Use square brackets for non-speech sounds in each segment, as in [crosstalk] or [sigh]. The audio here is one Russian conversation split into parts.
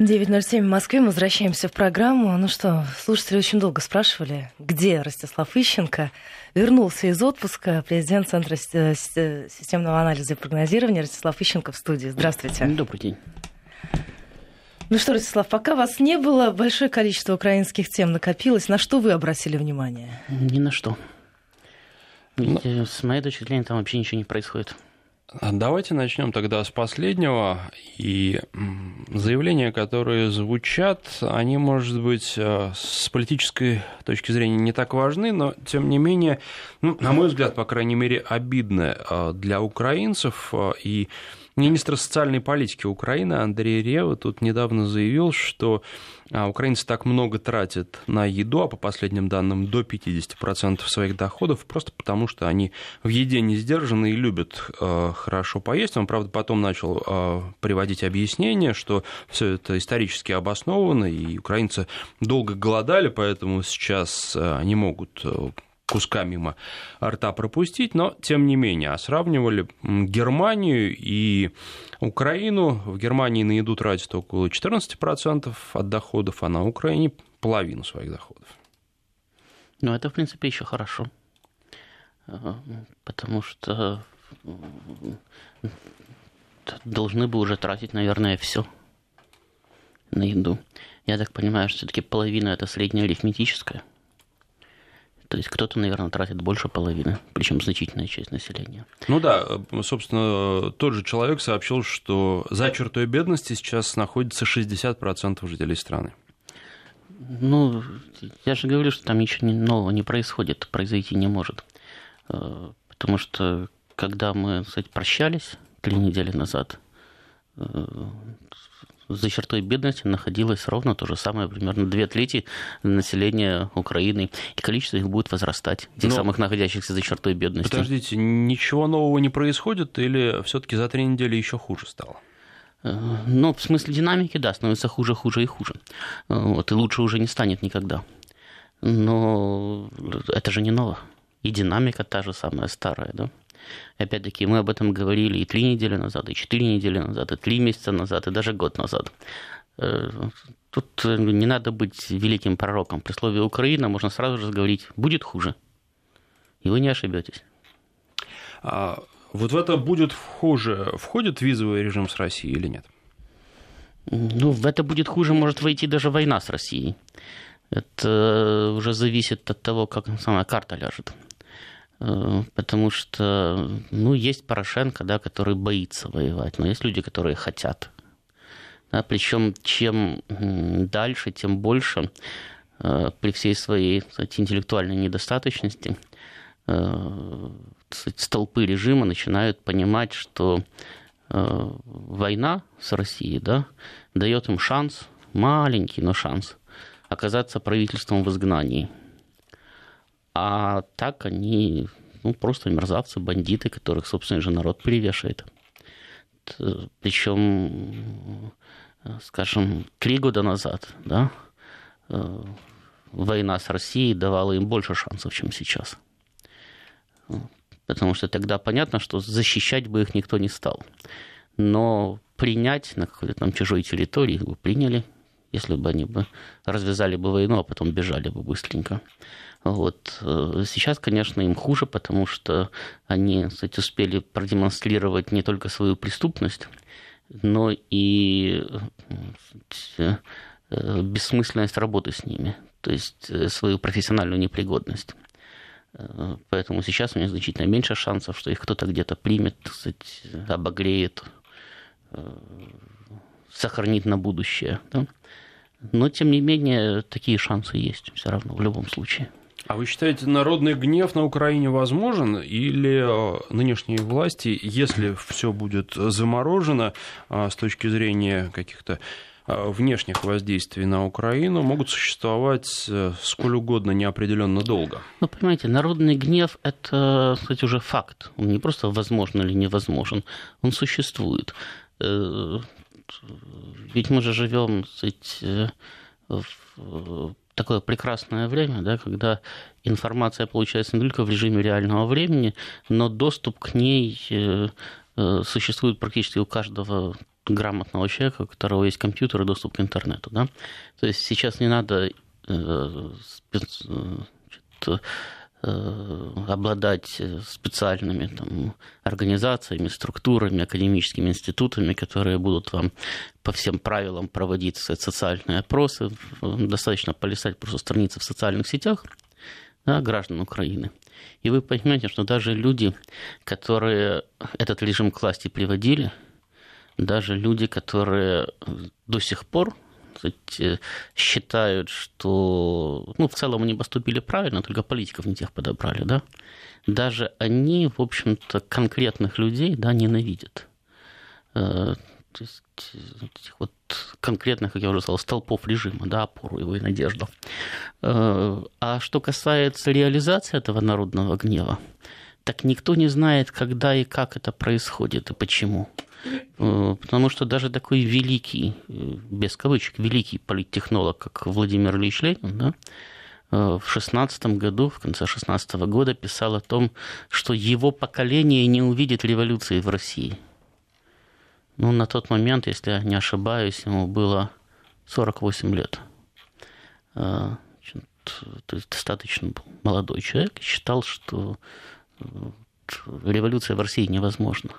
9.07 в Москве. Мы возвращаемся в программу. Ну что, слушатели очень долго спрашивали, где Ростислав Ищенко. Вернулся из отпуска президент Центра системного анализа и прогнозирования Ростислав Ищенко в студии. Здравствуйте. Добрый день. Ну что, Ростислав, пока вас не было, большое количество украинских тем накопилось. На что вы обратили внимание? Ни на что. Но... Ну. С моей точки зрения там вообще ничего не происходит. Давайте начнем тогда с последнего. И заявления, которые звучат, они, может быть, э, с политической точки зрения не так важны, но, тем не менее, ну, на мой взгляд, по крайней мере, обидны э, для украинцев. Э, и Министр социальной политики Украины Андрей Рева тут недавно заявил, что а, украинцы так много тратят на еду, а по последним данным до 50% своих доходов, просто потому что они в еде не сдержаны и любят э, хорошо поесть. Он, правда, потом начал э, приводить объяснение, что все это исторически обосновано, и украинцы долго голодали, поэтому сейчас э, они могут куска мимо рта пропустить, но тем не менее, а сравнивали Германию и Украину. В Германии на еду тратят около 14% от доходов, а на Украине половину своих доходов. Ну, это, в принципе, еще хорошо. Э, потому что должны бы уже тратить, наверное, все на еду. Я так понимаю, что все-таки половина это средняя арифметическая. То есть кто-то, наверное, тратит больше половины, причем значительная часть населения. Ну да, собственно, тот же человек сообщил, что за чертой бедности сейчас находится 60% жителей страны. Ну, я же говорю, что там ничего нового не происходит, произойти не может. Э, потому что, когда мы, кстати, прощались три недели назад, э, за чертой бедности находилось ровно то же самое, примерно две трети населения Украины. И количество их будет возрастать, тех Но... самых находящихся за чертой бедности. Подождите, ничего нового не происходит или все-таки за три недели еще хуже стало? Э, ну, в смысле динамики, да, становится хуже, хуже и хуже. Э, вот, и лучше уже не станет никогда. Но это же не ново. И динамика та же самая старая, да? Опять-таки, мы об этом говорили и три недели назад, и четыре недели назад, и три месяца назад, и даже год назад. Э, тут не надо быть великим пророком. При слове Украина можно сразу же говорить, будет хуже. И вы не ошибетесь. А вот в это будет хуже входит визовый режим с Россией или нет? Ну, в это будет хуже может войти даже война с Россией. Это уже зависит от того, как сама карта ляжет. Э, потому что, ну, есть Порошенко, да, который боится воевать, но есть люди, которые хотят. Да, причем чем дальше, тем больше э, при всей своей кстати, интеллектуальной недостаточности э, столпы режима начинают понимать, что война с Россией да, дает им шанс, маленький, но шанс, оказаться правительством в изгнании – а так они ну, просто мерзавцы, бандиты, которых, собственно, же народ перевешивает. Причем, скажем, три года назад, да, э, война с Россией давала им больше шансов, чем сейчас. Потому что тогда понятно, что защищать бы их никто не стал. Но принять на какой-то там чужой территории бы приняли, если бы они бы развязали бы войну, а потом бежали бы быстренько. Вот. Э, сейчас, конечно, им хуже, потому что они, кстати, успели продемонстрировать не только свою преступность, но и э, бессмысленность работы с ними, то есть э, свою профессиональную непригодность. Поэтому сейчас у них значительно меньше шансов, что их кто-то где-то примет, кстати, обогреет, сохранит на будущее. Да? Но, тем не менее, такие шансы есть все равно в любом случае. А вы считаете, народный гнев на Украине возможен или э, нынешние власти, если все будет заморожено э, с точки зрения каких-то э, внешних воздействий на Украину, могут существовать сколь угодно неопределенно долго? Ну, понимаете, народный гнев – это, кстати, уже факт. Он не просто возможен или невозможен, он существует. Ведь мы же живем, кстати, в такое прекрасное время, да, когда информация получается не только в режиме реального времени, но доступ к ней э, э, существует практически у каждого грамотного человека, у которого есть компьютер и доступ к интернету. Да? То есть сейчас не надо э, значит, э, обладать специальными там, организациями, структурами, академическими институтами, которые будут вам по всем правилам проводить социальные опросы. Достаточно полистать просто страницы в социальных сетях да, граждан Украины. И вы понимаете, что даже люди, которые этот режим к власти приводили, даже люди, которые до сих пор сказать, считают, что ну, в целом они поступили правильно, только политиков не тех подобрали, да, даже они, в общем-то, конкретных людей да, ненавидят. Э, то есть этих вот конкретных, как я уже сказал, столпов режима, да, опору его и надежду. Э, а что касается реализации этого народного гнева, так никто не знает, когда и как это происходит и почему. Э, потому что даже такой великий, э, без кавычек, великий политтехнолог, как Владимир Ильич Ленин, да, в шестнадцатом году, в конце шестнадцатого года писал о том, что его поколение не увидит революции в России – ну, на тот момент, если я не ошибаюсь, ему было 48 лет. Достаточно молодой человек считал, что э, революция в России невозможна.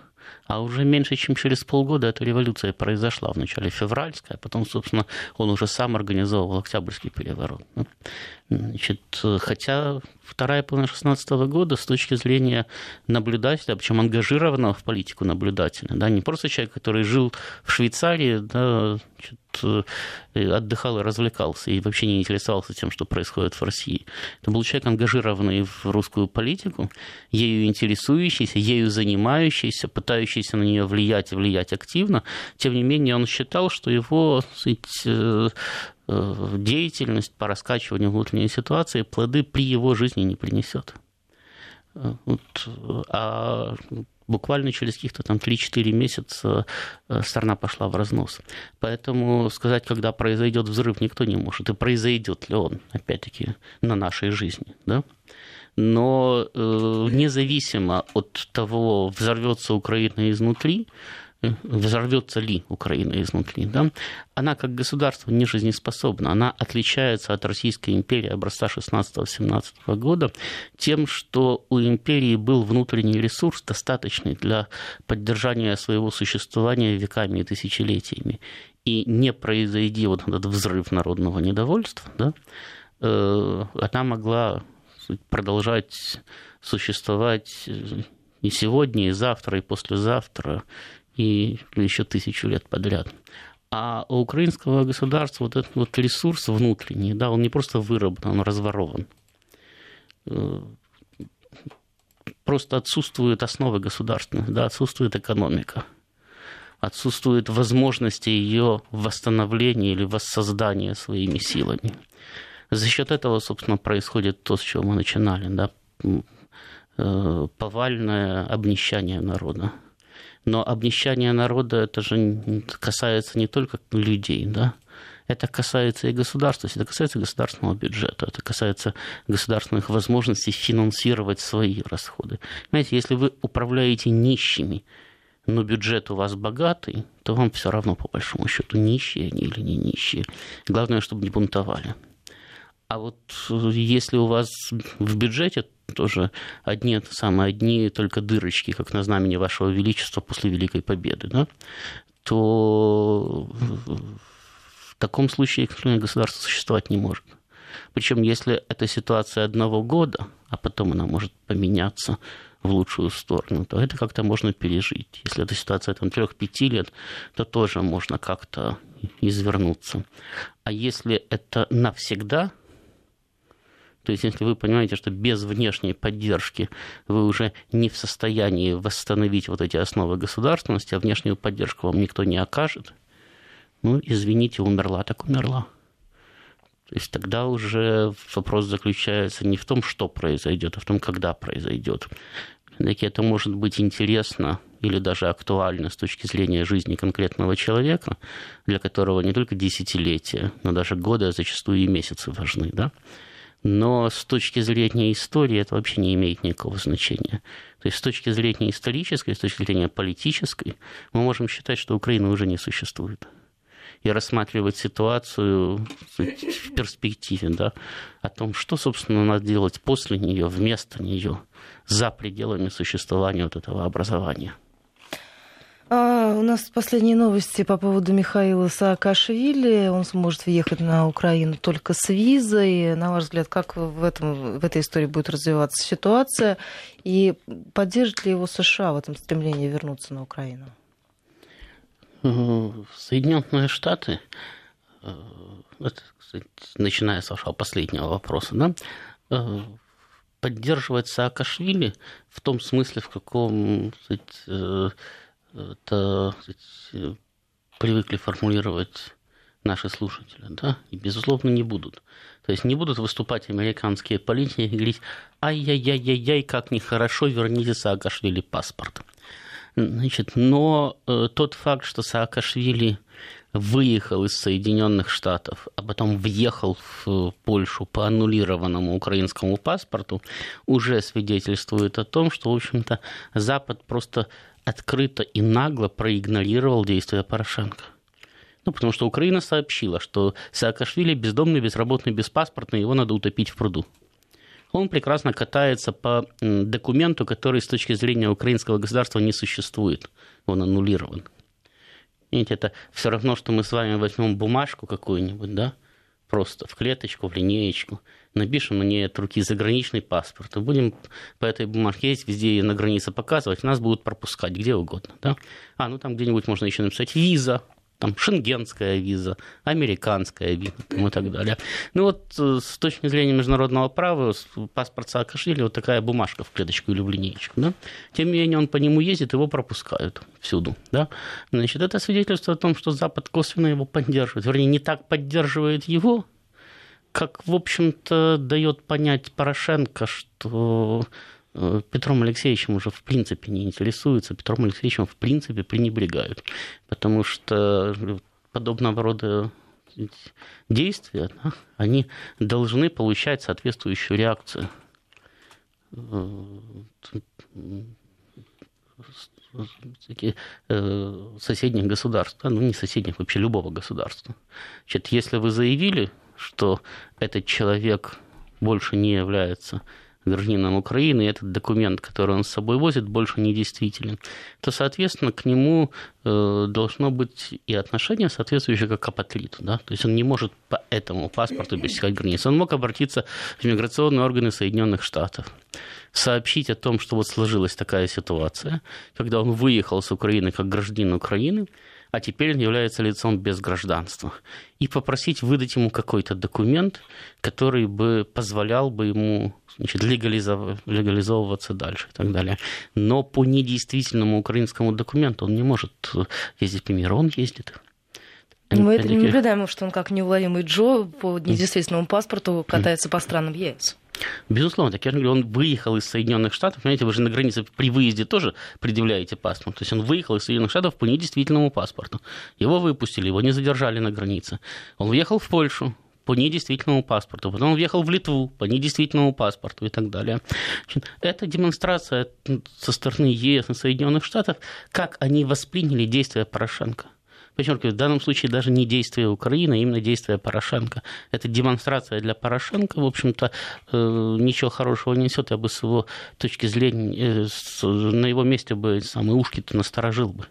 А уже меньше, чем через полгода эта революция произошла. Вначале февральская, а потом, собственно, он уже сам организовывал Октябрьский переворот. Ну, значит, хотя вторая половина 16 года с точки зрения наблюдателя, причем ангажированного в политику наблюдателя, да, не просто человек, который жил в Швейцарии, да, значит, отдыхал и развлекался, и вообще не интересовался тем, что происходит в России. Это был человек, ангажированный в русскую политику, ею интересующийся, ею занимающийся, пытающийся на нее влиять и влиять активно. Тем не менее, он считал, что его э, э, деятельность по раскачиванию внутренней ситуации плоды при его жизни не принесет. Вот. А буквально через каких-то там 3-4 месяца э, страна пошла в разнос. Поэтому сказать, когда произойдет взрыв, никто не может. И произойдет ли он, опять-таки, на нашей жизни. Да? Но э, независимо от того, взорвется Украина изнутри, взорвется ли Украина изнутри, да, она как государство не жизнеспособна. Она отличается от Российской империи образца 16-17 года тем, что у империи был внутренний ресурс, достаточный для поддержания своего существования веками и тысячелетиями. И не произойди вот этот взрыв народного недовольства, да, э, она могла продолжать существовать и сегодня, и завтра, и послезавтра, и еще тысячу лет подряд. А у украинского государства вот этот вот ресурс внутренний, да, он не просто выработан, он разворован. Э, просто отсутствует основы государственных, да, отсутствует экономика, отсутствует возможности ее восстановления или воссоздания своими силами. За счет этого, собственно, происходит то, с чего мы начинали, да, э, повальное обнищание народа. Но обнищание народа, это же касается не только людей, да, это касается и государства, это касается государственного бюджета, это касается государственных возможностей финансировать свои расходы. Понимаете, если вы управляете нищими, но бюджет у вас богатый, то вам все равно, по большому счету, нищие они или не нищие. Главное, чтобы не бунтовали. А вот если у вас в бюджете тоже одни, самые одни только дырочки, как на знамени вашего величества после Великой Победы, да, то в таком случае государство существовать не может. Причем, если это ситуация одного года, а потом она может поменяться в лучшую сторону, то это как-то можно пережить. Если это ситуация там, 3-5 лет, то тоже можно как-то извернуться. А если это навсегда, то есть, если вы понимаете, что без внешней поддержки вы уже не в состоянии восстановить вот эти основы государственности, а внешнюю поддержку вам никто не окажет, ну, извините, умерла, так умерла. То есть тогда уже вопрос заключается не в том, что произойдет, а в том, когда произойдет. Таки это может быть интересно или даже актуально с точки зрения жизни конкретного человека, для которого не только десятилетия, но даже годы, а зачастую и месяцы важны. Да? Но с точки зрения истории это вообще не имеет никакого значения. То есть с точки зрения исторической, с точки зрения политической, мы можем считать, что Украина уже не существует. И рассматривать ситуацию в перспективе, да, о том, что, собственно, надо делать после нее, вместо нее, за пределами существования вот этого образования. А, у нас последние новости по поводу Михаила Саакашвили. Он сможет въехать на Украину только с визой. На ваш взгляд, как в, этом, в этой истории будет развиваться ситуация? И поддержит ли его США в этом стремлении вернуться на Украину? Соединенные Штаты, э, это, кстати, начиная с вашего последнего вопроса, да, э, поддерживает Саакашвили в том смысле, в каком кстати, э, это сказать, привыкли формулировать наши слушатели, да, и, безусловно, не будут. То есть не будут выступать американские политики и говорить, ай-яй-яй-яй-яй, как нехорошо, верните Саакашвили паспорт. Значит, но э, тот факт, что Саакашвили выехал из Соединенных Штатов, а потом въехал в Польшу по аннулированному украинскому паспорту, уже свидетельствует о том, что, в общем-то, Запад просто открыто и нагло проигнорировал действия Порошенко. Ну, потому что Украина сообщила, что Саакашвили бездомный, безработный, беспаспортный, его надо утопить в пруду. Он прекрасно катается по документу, который с точки зрения украинского государства не существует. Он аннулирован. Видите, это все равно, что мы с вами возьмем бумажку какую-нибудь, да, просто в клеточку, в линеечку, напишем на ней от руки заграничный паспорт, и будем по этой бумажке ездить везде на границе показывать, нас будут пропускать где угодно. Да? А, ну там где-нибудь можно еще написать виза, там шенгенская виза, американская виза там, и так далее. Ну вот э, с точки зрения международного права паспорт Саакашвили вот такая бумажка в клеточку или в линеечку. Да? Тем не менее он по нему ездит, его пропускают всюду. Да? Значит, это свидетельство о том, что Запад косвенно его поддерживает. Вернее, не так поддерживает его, как, в общем-то, дает понять Порошенко, что э, Петром Алексеевичем уже в принципе не интересуются, Петром Алексеевичем в принципе пренебрегают, потому что подобного рода действия, да, они должны получать соответствующую реакцию э, соседних государств, ну не соседних, вообще любого государства. Значит, если вы заявили, что этот человек больше не является гражданином Украины, и этот документ, который он с собой возит, больше не действителен, то, соответственно, к нему э, должно быть и отношение соответствующее как апатриту. Да? То есть он не может по этому паспорту пересекать границу. Он мог обратиться в миграционные органы Соединенных Штатов, сообщить о том, что вот сложилась такая ситуация, когда он выехал с Украины как гражданин Украины, а теперь он является лицом без гражданства. И попросить выдать ему какой-то документ, который бы позволял бы ему значит, легализов... легализовываться дальше и так далее. Но по недействительному украинскому документу он не может ездить по миру, он ездит. Мы это не наблюдаем, что он как неуловимый Джо по недействительному паспорту катается по странам ЕС. Безусловно, так я говорю, он выехал из Соединенных Штатов, понимаете, вы же на границе при выезде тоже предъявляете паспорт. То есть он выехал из Соединенных Штатов по недействительному паспорту. Его выпустили, его не задержали на границе. Он въехал в Польшу, по недействительному паспорту, потом он въехал в Литву по недействительному паспорту и так далее. Это демонстрация со стороны ЕС и Соединенных Штатов, как они восприняли действия Порошенко подчеркиваю, в данном случае даже не действия Украины, а именно действия Порошенко. Это демонстрация для Порошенко, в общем-то, э, ничего хорошего не несет. Я бы с его точки зрения, э, на его месте бы самые ушки-то насторожил бы.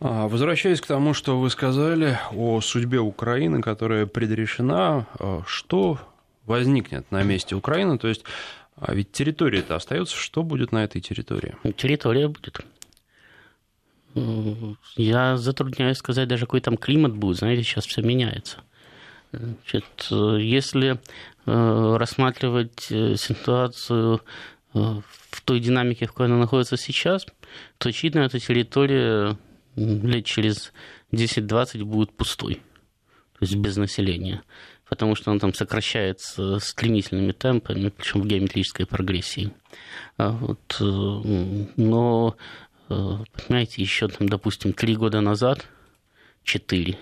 А, возвращаясь к тому, что вы сказали о судьбе Украины, которая предрешена, а, что возникнет на месте Украины, то есть а ведь территория-то остается, что будет на этой территории? Территория будет. Я затрудняюсь сказать даже, какой там климат будет. Знаете, сейчас все меняется. Значит, если э, рассматривать э, ситуацию э, в той динамике, в которой она находится сейчас, то, очевидно, эта территория лет через 10-20 будет пустой, то есть без населения, потому что она там сокращается стремительными темпами, причем в геометрической прогрессии. А вот, но понимаете, еще там, допустим, три года назад, четыре,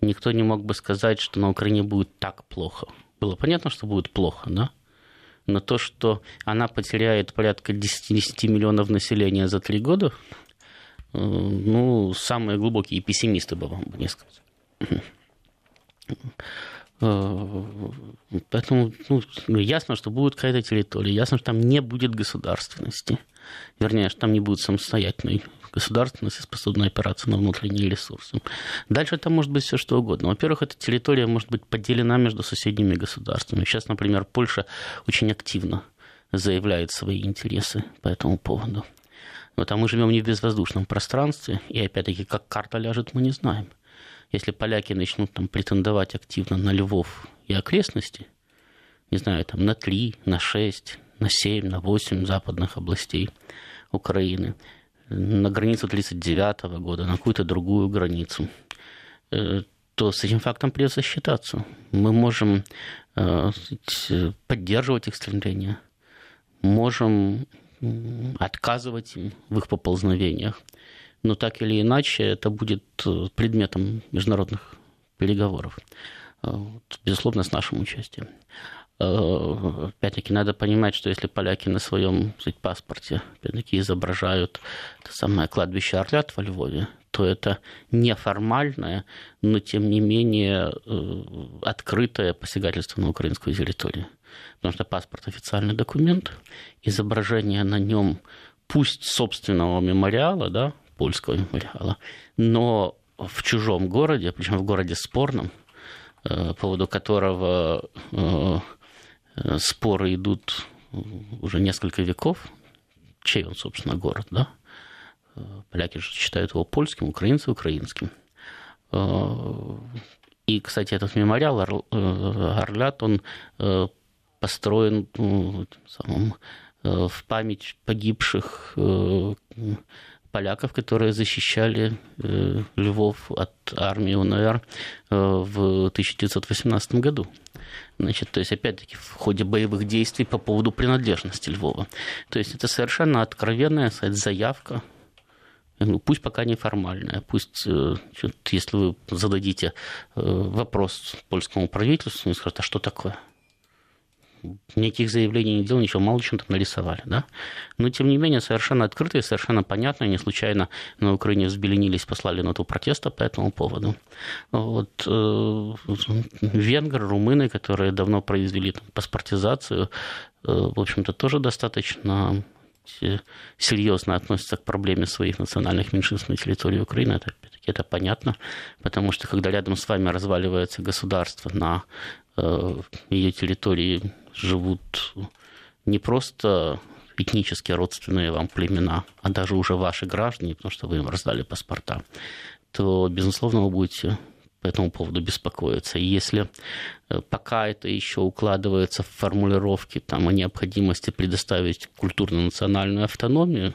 никто не мог бы сказать, что на Украине будет так плохо. было понятно, что будет плохо, да? Но то, что она потеряет порядка 10, 10 миллионов населения за три года, э, ну, самые глубокие пессимисты бы вам бы не сказали. Э, поэтому ну, ясно, что будет какая-то территория, ясно, что там не будет государственности. Вернее, что там не будет самостоятельной государственности, способной опираться на внутренние ресурсы. Дальше там может быть все что угодно. Во-первых, эта территория может быть поделена между соседними государствами. Сейчас, например, Польша очень активно заявляет свои интересы по этому поводу. Но там мы живем не в безвоздушном пространстве, и опять-таки, как карта ляжет, мы не знаем если поляки начнут там претендовать активно на Львов и окрестности, не знаю, там на 3, на 6, на 7, на 8 западных областей Украины, на границу 1939 года, на какую-то другую границу, э, то с этим фактом придется считаться. Мы можем э, поддерживать их стремления, можем отказывать им в их поползновениях но так или иначе это будет э, предметом международных переговоров. Безусловно, с нашим участием. Э, опять-таки, надо понимать, что если поляки на своем сказать, паспорте опять-таки изображают это самое кладбище Орлят во Львове, то это неформальное, но тем не менее открытое посягательство на украинскую территорию. Потому что паспорт официальный документ, изображение на нем пусть собственного мемориала, да, польского мемориала, но в чужом городе, причем в городе спорном, э, по поводу которого э, э, споры идут уже несколько веков, чей он, собственно, город, да? Поляки же считают его польским, украинцы украинским. И, кстати, этот мемориал Орлят, он построен ну, самым, в память погибших поляков, которые защищали э, Львов от армии УНР э, в 1918 году. Значит, то есть, опять-таки, в ходе боевых действий по поводу принадлежности Львова. То есть, это совершенно откровенная сказать, заявка ну, пусть пока неформальная, пусть, э, если вы зададите вопрос польскому правительству, они скажут, а что такое? Никаких заявлений не делал, ничего, мало чем там нарисовали, да. Но, тем не менее, совершенно открытые, совершенно понятные, не случайно на Украине взбеленились, послали ноту протеста по этому поводу. Вот, э, венгры, румыны, которые давно произвели там, паспортизацию, э, в общем-то, тоже достаточно серьезно относятся к проблеме своих национальных меньшинств на территории Украины. Это, это понятно, потому что когда рядом с вами разваливается государство на э, ее территории живут не просто этнически родственные вам племена, а даже уже ваши граждане, потому что вы им раздали паспорта, то, безусловно, вы будете по этому поводу беспокоиться. И если э, пока это еще укладывается в формулировки там, о необходимости предоставить культурно-национальную автономию,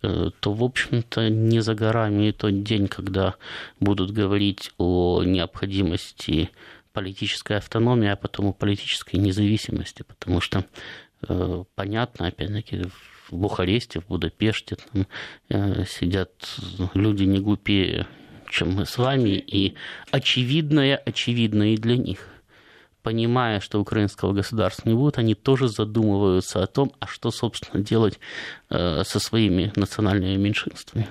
то, в общем-то, не за горами тот день, когда будут говорить о необходимости политической автономии, а потом о политической независимости, потому что э, понятно, опять-таки, в Бухаресте, в Будапеште там, э, сидят люди не глупее, чем мы с вами, и очевидное очевидно и для них понимая, что украинского государства не будет, они тоже задумываются о том, а что, собственно, делать э, со своими национальными меньшинствами.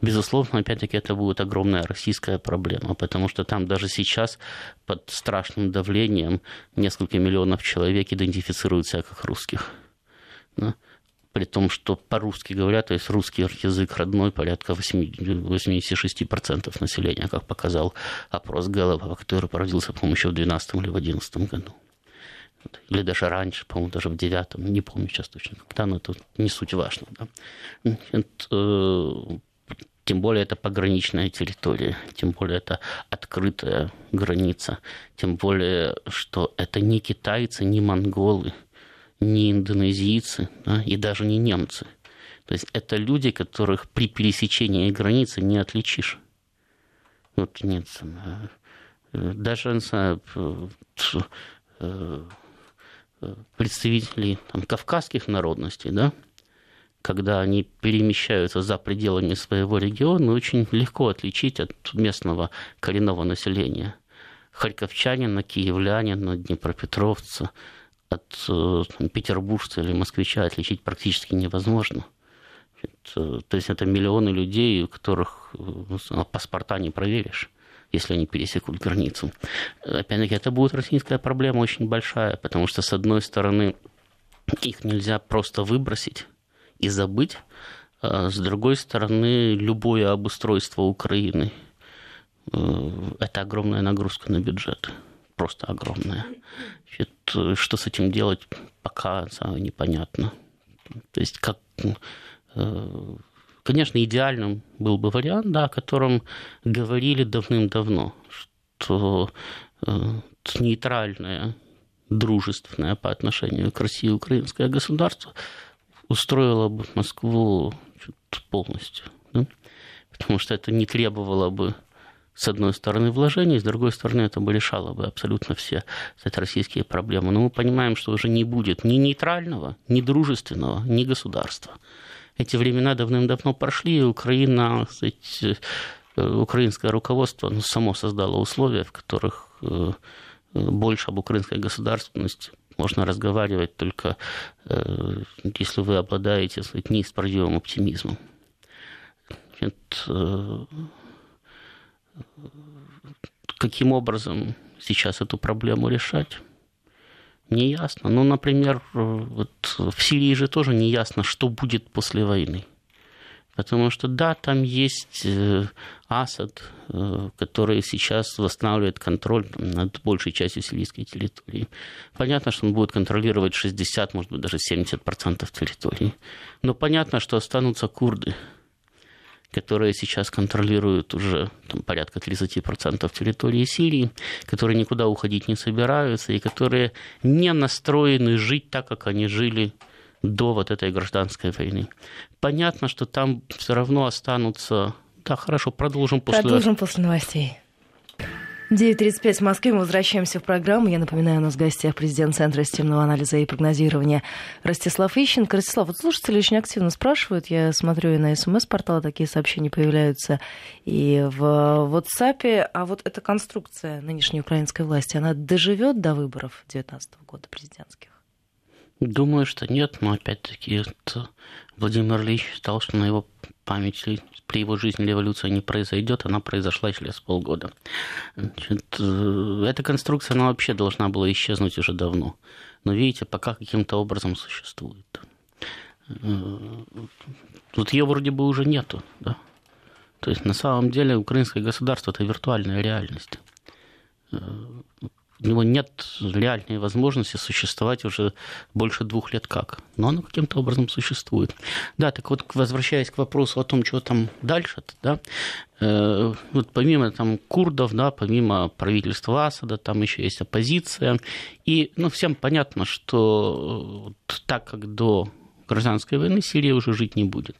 Безусловно, опять-таки, это будет огромная российская проблема, потому что там даже сейчас под страшным давлением несколько миллионов человек идентифицируют себя как русских при том, что по-русски говорят, то есть русский язык родной порядка 86% населения, как показал опрос Гэллопа, который проводился, по-моему, еще в 2012 или в 2011 году. Или даже раньше, по-моему, даже в девятом, не помню сейчас точно когда, но это не суть важно. Да? Э, тем более это пограничная территория, тем более это открытая граница, тем более, что это не китайцы, не монголы – не индонезийцы да, и даже не немцы. То есть это люди, которых при пересечении границы не отличишь. Вот нет, э, даже не э, представители там, кавказских народностей, да, когда они перемещаются за пределами своего региона, очень легко отличить от местного коренного населения – харьковчанина, киевлянина, днепропетровца от э, петербуржца или москвича отличить практически невозможно. То есть это миллионы людей, у которых паспорта не проверишь если они пересекут границу. Опять-таки, это будет российская проблема очень большая, потому что, с одной стороны, их нельзя просто выбросить и забыть, а с другой стороны, любое обустройство Украины э, – это огромная нагрузка на бюджет, просто огромная. Что с этим делать, пока непонятно. То есть, как э, Конечно, идеальным был бы вариант, да, о котором говорили давным-давно, что э, нейтральное, дружественное по отношению к России украинское государство устроило бы Москву полностью. Да? Потому что это не требовало бы с одной стороны, вложений, с другой стороны, это бы решало бы абсолютно все кстати, российские проблемы. Но мы понимаем, что уже не будет ни нейтрального, ни дружественного, ни государства эти времена давным-давно прошли, и Украина, кстати, э, украинское руководство ну, само создало условия, в которых э, больше об украинской государственности можно разговаривать только э, если вы обладаете сказать, оптимизмом. Значит, каким образом сейчас эту проблему решать? Не ясно. Ну, например, вот в Сирии же тоже не ясно, что будет после войны. Потому что, да, там есть э, Асад, э, который сейчас восстанавливает контроль над большей частью сирийской территории. Понятно, что он будет контролировать 60, может быть, даже 70% территории. Но понятно, что останутся курды – которые сейчас контролируют уже там, порядка 30% территории Сирии, которые никуда уходить не собираются и которые не настроены жить так, как они жили до вот этой гражданской войны. Понятно, что там все равно останутся... Да, хорошо, продолжим после... Продолжим после новостей. 9.35 в Москве. Мы возвращаемся в программу. Я напоминаю, у нас в гостях президент Центра системного анализа и прогнозирования Ростислав Ищенко. Ростислав, вот слушатели очень активно спрашивают. Я смотрю и на СМС-портала такие сообщения появляются, и в WhatsApp. А вот эта конструкция нынешней украинской власти, она доживет до выборов 2019 года президентских? Думаю, что нет, но опять-таки Владимир Ильич считал, что на его памяти при его жизни революция не произойдет, она произошла через полгода. Значит, э, эта конструкция, она вообще должна была исчезнуть уже давно. Но видите, пока каким-то образом существует. Э, тут ее вроде бы уже нету, да? То есть на самом деле украинское государство это виртуальная реальность. Э, у него нет реальной возможности существовать уже больше двух лет как. Но оно каким-то образом существует. Да, так вот, возвращаясь к вопросу о том, что там дальше, да, э, вот помимо там курдов, да, помимо правительства Асада, там еще есть оппозиция. И ну, всем понятно, что так как до гражданской войны Сирия уже жить не будет.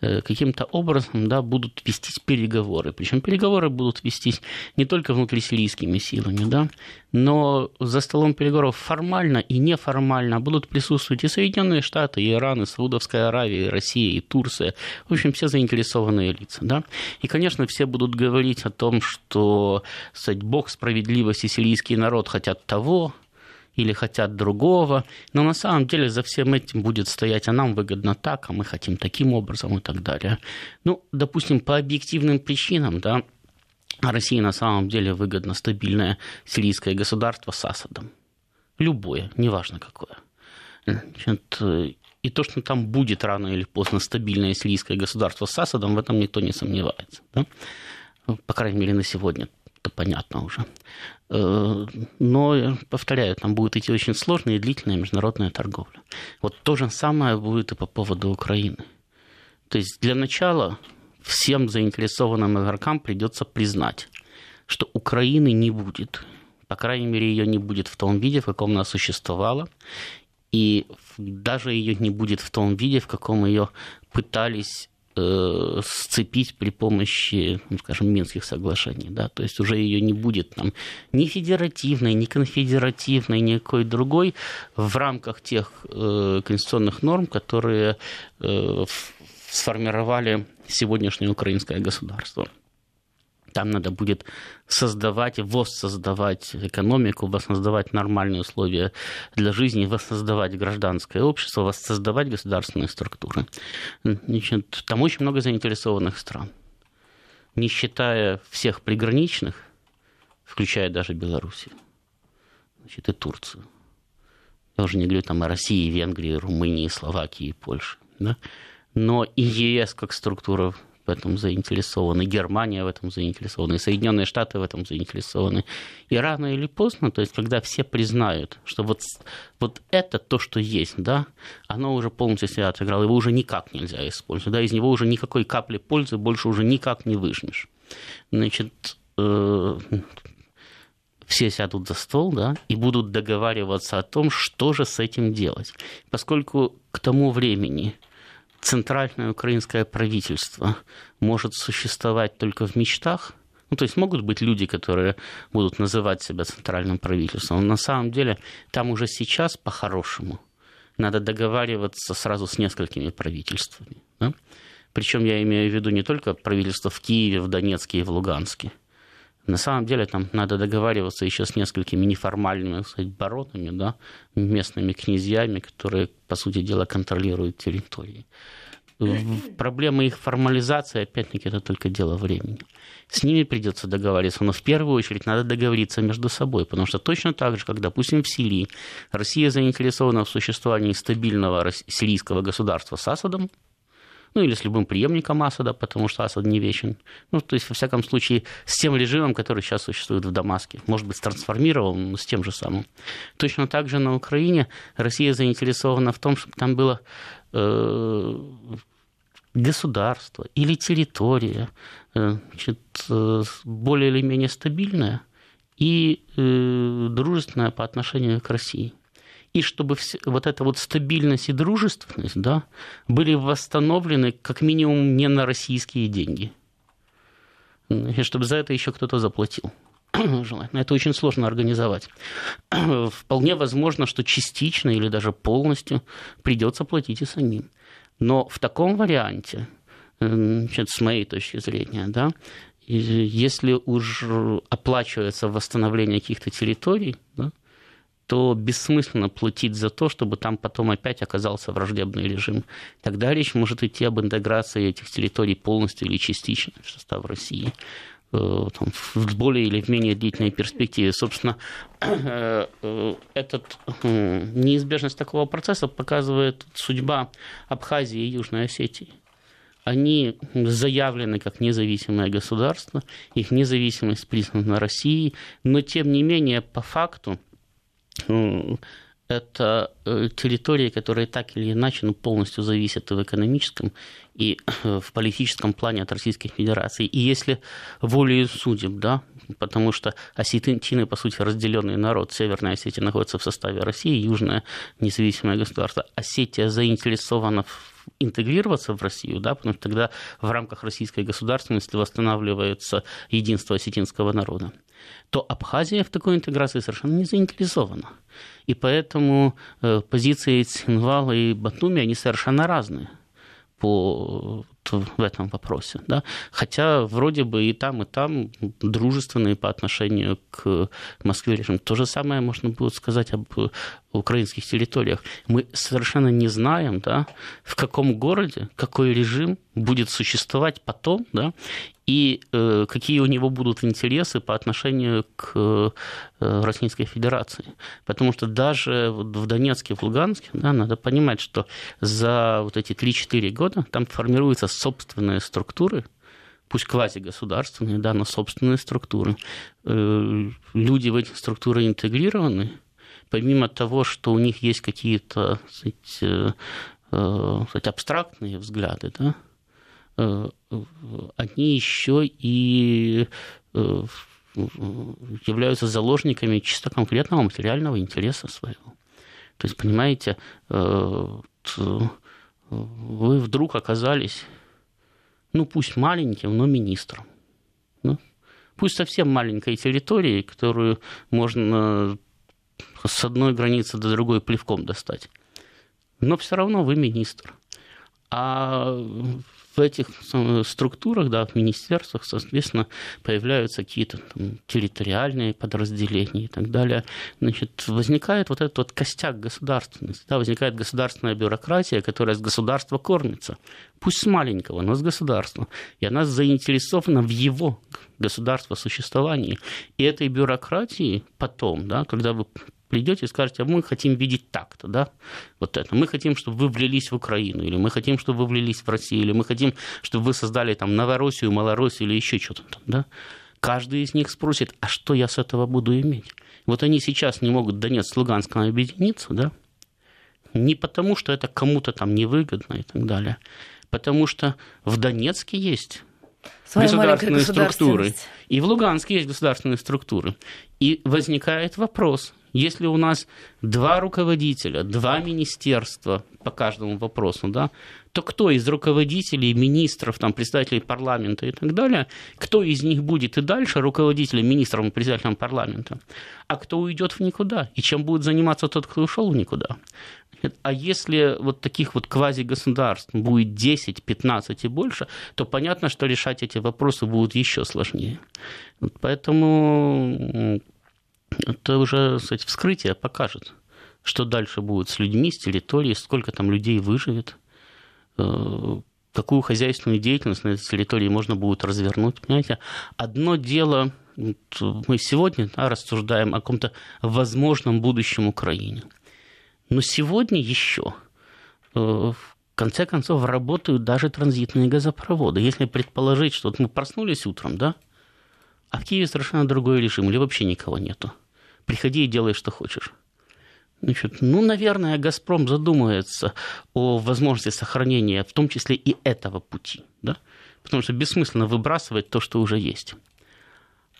Э, каким-то образом да, будут вестись переговоры. Причем переговоры будут вестись не только внутрисирийскими силами, да, но за столом переговоров формально и неформально будут присутствовать и Соединенные Штаты, и Иран, и Саудовская Аравия, и Россия, и Турция. В общем, все заинтересованные лица. Да? И, конечно, все будут говорить о том, что сказать, Бог справедливости, сирийский народ хотят того, или хотят другого. Но на самом деле за всем этим будет стоять, а нам выгодно так, а мы хотим таким образом и так далее. Ну, допустим, по объективным причинам, да, России на самом деле выгодно стабильное сирийское государство с Асадом. Любое, неважно какое. Значит, и то, что там будет рано или поздно стабильное сирийское государство с Асадом, в этом никто не сомневается. Да? По крайней мере, на сегодня это понятно уже. Э, но, повторяю, там будет идти очень сложная и длительная международная торговля. Вот то же самое будет и по поводу Украины. То есть для начала всем заинтересованным игрокам придется признать, что Украины не будет. По крайней мере, ее не будет в том виде, в каком она существовала. И даже ее не будет в том виде, в каком ее пытались сцепить при помощи, ну, скажем, Минских соглашений. Да? То есть уже ее не будет там ни федеративной, ни конфедеративной, никакой другой в рамках тех э, конституционных норм, которые э, сформировали сегодняшнее украинское государство. Там надо будет создавать, воссоздавать экономику, воссоздавать нормальные условия для жизни, воссоздавать гражданское общество, воссоздавать государственные структуры. Значит, там очень много заинтересованных стран. Не считая всех приграничных, включая даже Белоруссию значит, и Турцию. Я уже не говорю там о России, Венгрии, Румынии, Словакии, Польше. Да? Но и ЕС как структура в этом заинтересованы, Германия в этом заинтересованы, Соединенные Штаты в этом заинтересованы. И рано или поздно, то есть когда все признают, что вот, вот это то, что есть, да, оно уже полностью себя отыграло, его уже никак нельзя использовать, да, из него уже никакой капли пользы больше уже никак не выжмешь. Значит, э, все сядут за стол да, и будут договариваться о том, что же с этим делать. Поскольку к тому времени центральное украинское правительство может существовать только в мечтах, ну, то есть могут быть люди, которые будут называть себя центральным правительством, но на самом деле там уже сейчас по-хорошему надо договариваться сразу с несколькими правительствами. Да? Причем я имею в виду не только правительство в Киеве, в Донецке и в Луганске, на самом деле там надо договариваться еще с несколькими неформальными сказать, баронами, да, местными князьями, которые, по сути дела, контролируют территории. Проблема их формализации, опять-таки, это только дело времени. С ними придется договариваться, но в первую очередь надо договориться между собой, потому что точно так же, как, допустим, в Сирии Россия заинтересована в существовании стабильного сирийского государства с Асадом, ну или с любым преемником Асада, потому что Асад не вечен. Ну, то есть, во всяком случае, с тем режимом, который сейчас существует в Дамаске. Может быть, трансформирован, но с тем же самым. Точно так же на Украине Россия заинтересована в том, чтобы там было э, государство или территория э, значит, э, более или менее стабильная и э, дружественная по отношению к России и чтобы все, вот эта вот стабильность и дружественность да, были восстановлены как минимум не на российские деньги. И чтобы за это еще кто-то заплатил. [clears throat] Желательно. Это очень сложно организовать. [clears throat] Вполне возможно, что частично или даже полностью придется платить и самим. Но в таком варианте, значит, с моей точки зрения, да, если уж оплачивается восстановление каких-то территорий, да, то бессмысленно платить за то, чтобы там потом опять оказался враждебный режим. Тогда речь может идти об интеграции этих территорий полностью или частично в состав России э, там, в более или в менее длительной перспективе. Собственно, э, э, этот, неизбежность такого процесса показывает судьба Абхазии и Южной Осетии. Они заявлены как независимое государство, их независимость признана Россией, но тем не менее по факту это э, территории, которые так или иначе ну, полностью зависят в экономическом, и э, в политическом плане от Российской Федерации. И если волею судеб, да, потому что осетины, по сути, разделенный народ, Северная Осетия находится в составе России, Южное независимое государство, Осетия заинтересована в интегрироваться в Россию, да, потому что тогда в рамках российской государственности восстанавливается единство осетинского народа то Абхазия в такой интеграции совершенно не заинтересована. И поэтому э, позиции Цинвала и Батуми, они совершенно разные по в этом вопросе. Да? Хотя вроде бы и там, и там дружественные по отношению к Москве режим. То же самое можно будет сказать об украинских территориях. Мы совершенно не знаем, да, в каком городе какой режим будет существовать потом, да, и э, какие у него будут интересы по отношению к э, Российской Федерации. Потому что даже в Донецке, в Луганске, да, надо понимать, что за вот эти 3-4 года там формируются собственные структуры, пусть квазигосударственные, да, но собственные структуры. Э, люди в эти структуры интегрированы, помимо того, что у них есть какие-то сказать, э, э, абстрактные взгляды, да, они еще и являются заложниками чисто конкретного материального интереса своего. То есть, понимаете, вы вдруг оказались, ну пусть маленьким, но министром. Ну, пусть совсем маленькой территории, которую можно с одной границы до другой плевком достать. Но все равно вы министр. А в этих структурах, да, в министерствах, соответственно, появляются какие-то там, территориальные подразделения и так далее. Значит, возникает вот этот вот костяк государственности, да, возникает государственная бюрократия, которая с государства кормится. Пусть с маленького, но с государства. И она заинтересована в его государства существовании. И этой бюрократии потом, да, когда вы придете и скажете, а мы хотим видеть так-то, да, вот это. Мы хотим, чтобы вы влились в Украину, или мы хотим, чтобы вы влились в Россию, или мы хотим, чтобы вы создали там Новороссию, Малороссию или еще что-то там, да. Каждый из них спросит, а что я с этого буду иметь? Вот они сейчас не могут Донецк с Луганском объединиться, да, не потому, что это кому-то там невыгодно и так далее, потому что в Донецке есть Своя государственные структуры, и в Луганске есть государственные структуры. И возникает вопрос, если у нас два руководителя, два министерства по каждому вопросу, да, то кто из руководителей, министров, там, представителей парламента и так далее, кто из них будет и дальше руководителем, министром и председателем парламента, а кто уйдет в никуда, и чем будет заниматься тот, кто ушел в никуда. А если вот таких вот квазигосударств будет 10, 15 и больше, то понятно, что решать эти вопросы будут еще сложнее. Поэтому это уже, кстати, вскрытие покажет, что дальше будет с людьми, с территорией, сколько там людей выживет, э, какую хозяйственную деятельность на этой территории можно будет развернуть. Понимаете, одно дело, мы сегодня да, рассуждаем о каком-то возможном будущем Украине. Но сегодня еще э, в конце концов работают даже транзитные газопроводы. Если предположить, что вот мы проснулись утром, да, а в Киеве совершенно другой режим, или вообще никого нету – приходи и делай, что хочешь. Значит, ну, наверное, «Газпром» задумается о возможности сохранения, в том числе и этого пути, да? потому что бессмысленно выбрасывать то, что уже есть.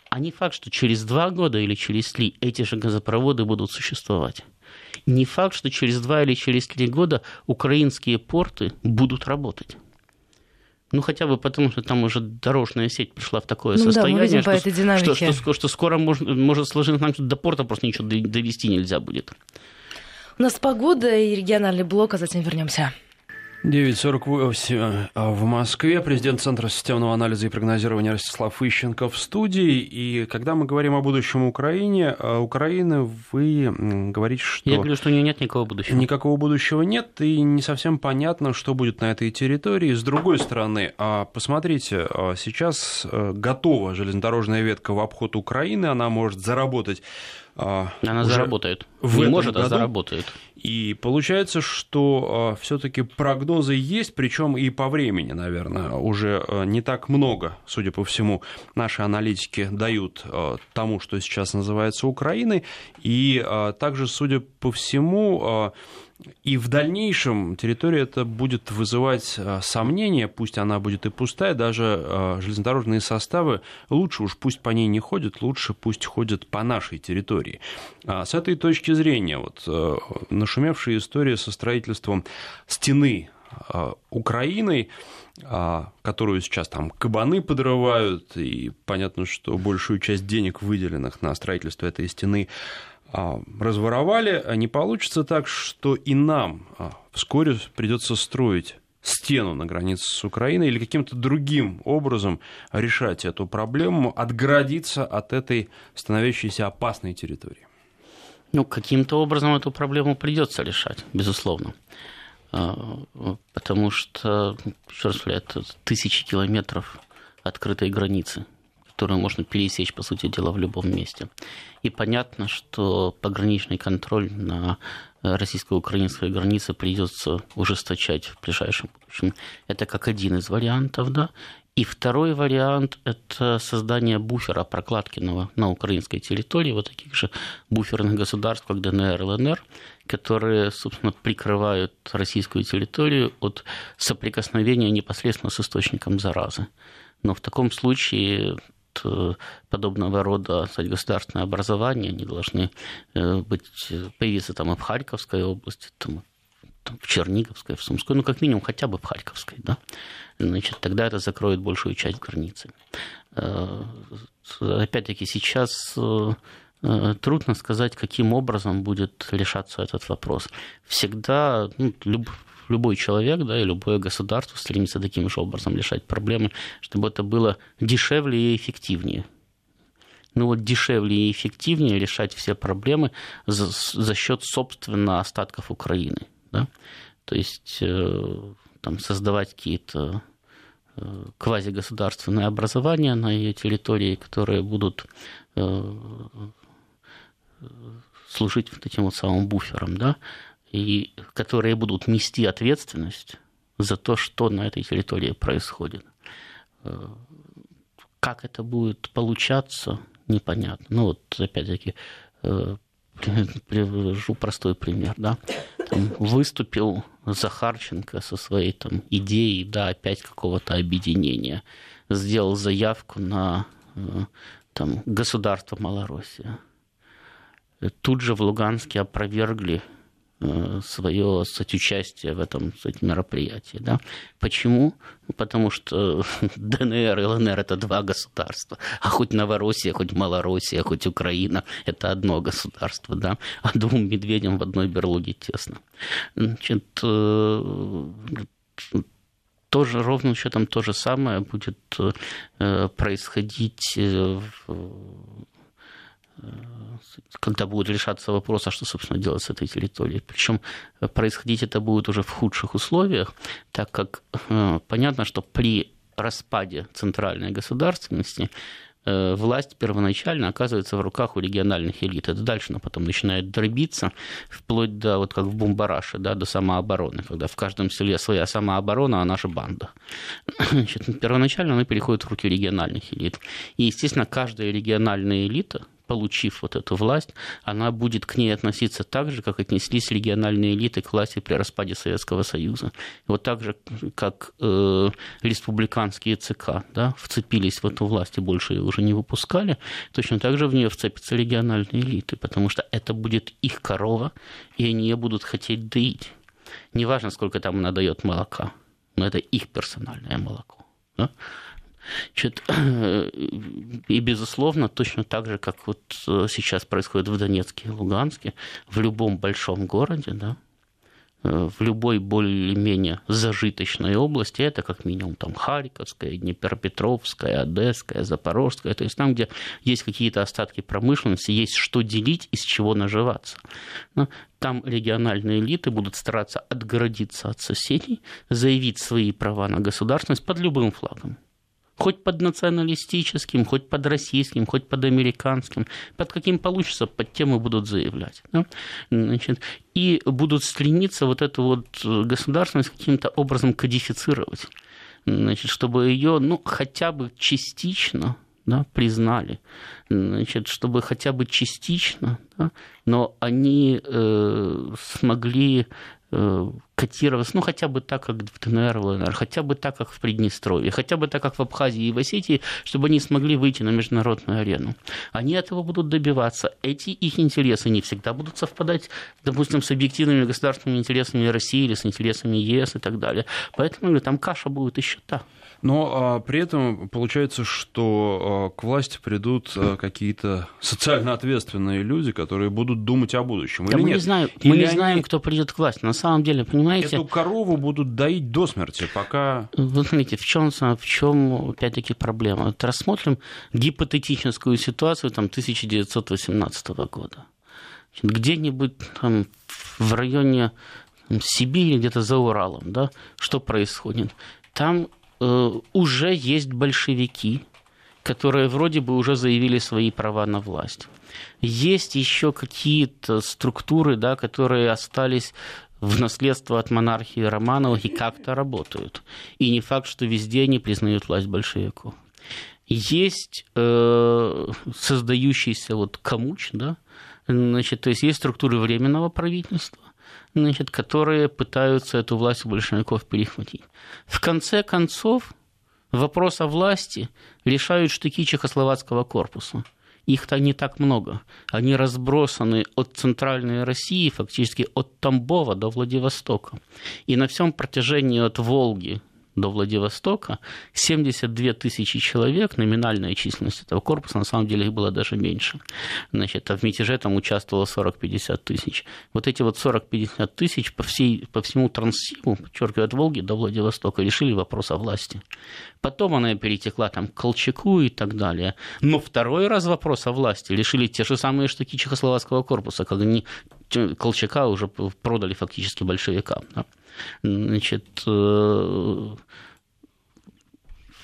А не факт, что через два года или через три эти же газопроводы будут существовать. Не факт, что через два или через три года украинские порты будут работать. Ну, хотя бы потому, что там уже дорожная сеть пришла в такое ну, состояние, да, видим что, по этой динамике. Что, что, что скоро можно, может сложиться нам, что до порта просто ничего довести нельзя будет. У нас погода и региональный блок, а затем вернемся. 9.48 а в Москве. Президент Центра системного анализа и прогнозирования Ростислав Ищенко в студии. И когда мы говорим о будущем Украине, а Украины, вы говорите, что... Я говорю, что у нее нет никакого будущего. Никакого будущего нет, и не совсем понятно, что будет на этой территории. С другой стороны, а посмотрите, сейчас э, готова железнодорожная ветка в обход Украины, она может заработать она заработает. В Не может, а году. а заработает. И получается, что э, все-таки прогнозы есть, причем и по времени, наверное, уже не так много, судя по всему, наши аналитики дают тому, что сейчас называется Украиной. И также, судя по всему, и в дальнейшем территория это будет вызывать а, сомнения, пусть она будет и пустая, даже а, железнодорожные составы лучше уж пусть по ней не ходят, лучше пусть ходят по нашей территории. А с этой точки зрения, вот нашумевшая история со строительством стены Украиной, которую сейчас там кабаны подрывают, и понятно, что большую часть денег, выделенных на строительство этой стены, а, разворовали, а не получится так, что и нам а, вскоре придется строить стену на границе с Украиной или каким-то другим образом решать эту проблему, отгородиться от этой становящейся опасной территории? Ну, каким-то образом эту проблему придется решать, безусловно. Потому что, еще раз это тысячи километров открытой границы которую можно пересечь, по сути дела, в любом месте. И понятно, что пограничный контроль на российско-украинской границе придется ужесточать в ближайшем будущем. Это как один из вариантов, да. И второй вариант – это создание буфера, прокладки на, на украинской территории, вот таких же буферных государств, как ДНР и ЛНР, которые, собственно, прикрывают российскую территорию от соприкосновения непосредственно с источником заразы. Но в таком случае Э, подобного рода сказать, государственные образования, они должны э, быть, появиться там и в Харьковской области, там, там, в Черниговской, в Сумской, ну, как минимум, хотя бы в Харьковской, да, значит, тогда это закроет большую часть границы. Э, опять-таки, сейчас трудно сказать, каким образом будет решаться этот вопрос. Всегда, ну, люб, любой человек, да, и любое государство стремится таким же образом решать проблемы, чтобы это было дешевле и эффективнее. Ну вот дешевле и эффективнее решать все проблемы за, за счет, собственно, остатков Украины. Да? То есть э, там, создавать какие-то э, квазигосударственные образования на ее территории, которые будут э, служить вот этим вот самым буфером, да, и которые будут нести ответственность за то, что на этой территории происходит. Как это будет получаться, непонятно. Ну вот, опять-таки, [laughs] привожу простой пример, да, там выступил Захарченко со своей там идеей, да, опять какого-то объединения, сделал заявку на э, там государство Малороссия. Тут же в Луганске опровергли Э, свое сочувствие в этом кстати, мероприятии. Да? Почему? Потому что [laughs] ДНР и ЛНР – это два государства, а хоть Новороссия, хоть Малороссия, хоть Украина – это одно государство, да? а двум медведям в одной берлоге тесно. Значит, э, тоже ровно счетом то же самое будет э, происходить в когда будет решаться вопрос, а что, собственно, делать с этой территорией. Причем происходить это будет уже в худших условиях, так как э, понятно, что при распаде центральной государственности э, власть первоначально оказывается в руках у региональных элит. Это дальше она потом начинает дробиться, вплоть до, вот как в Бумбараше, да, до самообороны, когда в каждом селе своя самооборона, а наша банда. [clears throat] Значит, первоначально она переходит в руки региональных элит. И, естественно, каждая региональная элита – получив вот эту власть, она будет к ней относиться так же, как отнеслись региональные элиты к власти при распаде Советского Союза. Вот так же, как э, республиканские ЦК да, вцепились в эту власть и больше ее уже не выпускали, точно так же в нее вцепятся региональные элиты, потому что это будет их корова, и они ее будут хотеть доить. Неважно, сколько там она дает молока, но это их персональное молоко. Да? Значит, и, безусловно, точно так же, как вот э, сейчас происходит в Донецке и Луганске, в любом большом городе, да, э, в любой более-менее зажиточной области, это как минимум там Харьковская, Днепропетровская, Одесская, Запорожская, то есть там, где есть какие-то остатки промышленности, есть что делить, из чего наживаться. Но там региональные элиты будут стараться отгородиться от соседей, заявить свои права на государственность под любым флагом хоть под националистическим, хоть под российским, хоть под американским, под каким получится, под тем и будут заявлять. Да? Значит, и будут стремиться вот эту вот государственность каким-то образом кодифицировать, значит, чтобы ее ну, хотя бы частично да, признали, значит, чтобы хотя бы частично, да, но они э, смогли Э, котироваться, ну, хотя бы так, как в ДНР, ЛНР, хотя бы так, как в Приднестровье, хотя бы так, как в Абхазии и в Осетии, чтобы они смогли выйти на международную арену. Они этого будут добиваться. Эти их интересы не всегда будут совпадать, допустим, с объективными государственными интересами России или с интересами ЕС и так далее. Поэтому там каша будет еще та. Но а, при этом получается, что а, к власти придут а, какие-то социально ответственные люди, которые будут думать о будущем. Да или мы нет? не знаем, мы не знаем, кто придет к власти. На самом деле, понимаете... Эту корову будут доить до смерти, пока... Вы смотрите, в чем, в чем опять-таки проблема? Вот рассмотрим гипотетическую ситуацию там, 1918 года. Где-нибудь там в районе Сибири, где-то за Уралом, да, что происходит? Там уже есть большевики, которые вроде бы уже заявили свои права на власть. Есть еще какие-то структуры, да, которые остались в наследство от монархии Романовых и как-то работают. И не факт, что везде они признают власть большевиков. Есть э, создающийся вот комуч, да, значит, то есть есть структуры временного правительства, значит, которые пытаются эту власть у большевиков перехватить. В конце концов, вопрос о власти решают штыки Чехословацкого корпуса. Их-то не так много. Они разбросаны от центральной России, фактически от Тамбова до Владивостока. И на всем протяжении от Волги до Владивостока, 72 тысячи человек, номинальная численность этого корпуса, на самом деле их было даже меньше. Значит, а в мятеже там участвовало 40-50 тысяч. Вот эти вот 40-50 тысяч по, всей, по всему Транссибу, подчеркиваю, от Волги до Владивостока, решили вопрос о власти. Потом она перетекла там к Колчаку и так далее. Но второй раз вопрос о власти решили те же самые штуки Чехословацкого корпуса, когда они Колчака уже продали фактически большевикам. Да? Значит, э,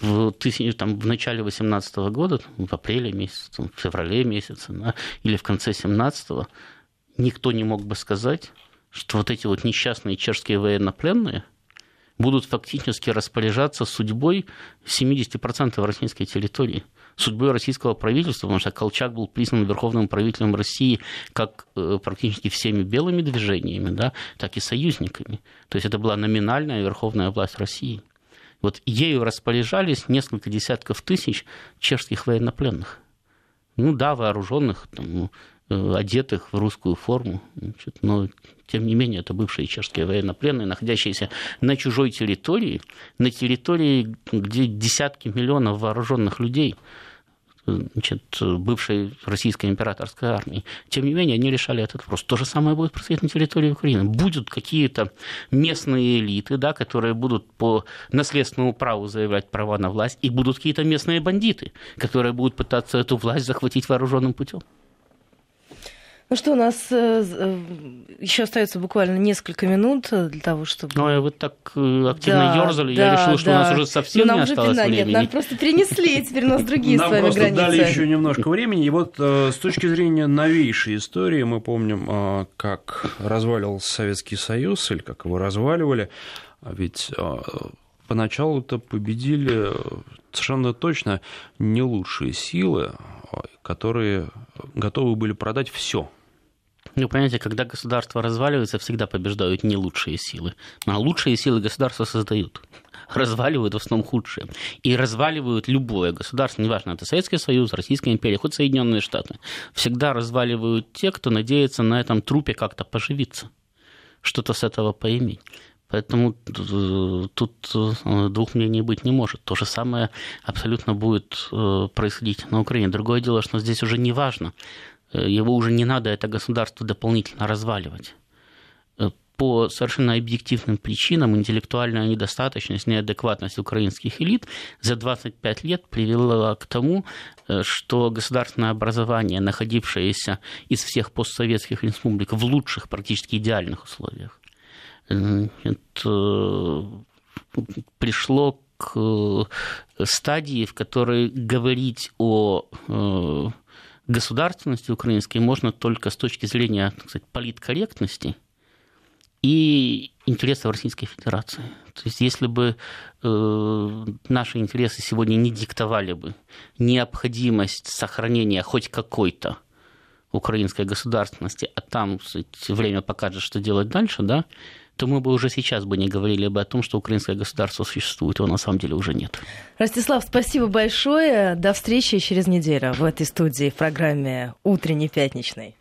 в, тысяч, там, в начале 18 года, в апреле месяце, в феврале месяце, да, или в конце 17 никто не мог бы сказать, что вот эти вот несчастные чешские военнопленные будут фактически распоряжаться судьбой 70% российской территории судьбой российского правительства, потому что Колчак был признан верховным правителем России как э, практически всеми белыми движениями, да, так и союзниками. То есть это была номинальная верховная власть России. Вот ею распоряжались несколько десятков тысяч чешских военнопленных. Ну да, вооруженных, там, э, одетых в русскую форму, но тем не менее это бывшие чешские военнопленные, находящиеся на чужой территории, на территории, где десятки миллионов вооруженных людей значит, бывшей российской императорской армии. Тем не менее, они решали этот вопрос. То же самое будет происходить на территории Украины. Будут какие-то местные элиты, да, которые будут по наследственному праву заявлять права на власть, и будут какие-то местные бандиты, которые будут пытаться эту власть захватить вооруженным путем. Ну что, у нас э, э, еще остается буквально несколько минут для того, чтобы... Ну, а вы так э, активно да, ерзали, да, я решил, что да. у нас уже совсем нам не осталось пина, времени. Нет, нам просто перенесли, теперь у нас другие нам с вами просто границы. дали еще немножко времени. И вот с точки зрения новейшей истории, мы помним, как разваливался Советский Союз, или как его разваливали, а ведь поначалу-то победили совершенно точно не лучшие силы, которые готовы были продать все ну, понимаете, когда государство разваливается, всегда побеждают не лучшие силы. А лучшие силы государства создают разваливают в основном худшие. И разваливают любое государство, неважно, это Советский Союз, Российская империя, хоть Соединенные Штаты. Всегда разваливают те, кто надеется на этом трупе как-то поживиться, что-то с этого поиметь. Поэтому тут э, двух мнений быть не может. То же самое абсолютно будет э, происходить на Украине. Другое дело, что здесь уже не важно, Э, его уже не надо, это государство дополнительно разваливать. Э, по совершенно объективным причинам интеллектуальная недостаточность, неадекватность украинских элит за 25 лет привела к тому, э, что государственное образование, находившееся из всех постсоветских республик в лучших, практически идеальных условиях, пришло к стадии, в которой говорить о государственности украинской можно только с точки зрения так сказать, политкорректности и интересов Российской Федерации. То есть если бы э, наши интересы сегодня не диктовали бы необходимость сохранения хоть какой-то украинской государственности, а там кстати, время покажет, что делать дальше, да, то мы бы уже сейчас бы не говорили бы о том, что украинское государство существует, его на самом деле уже нет. Ростислав, спасибо большое. До встречи через неделю в этой студии в программе «Утренний пятничный».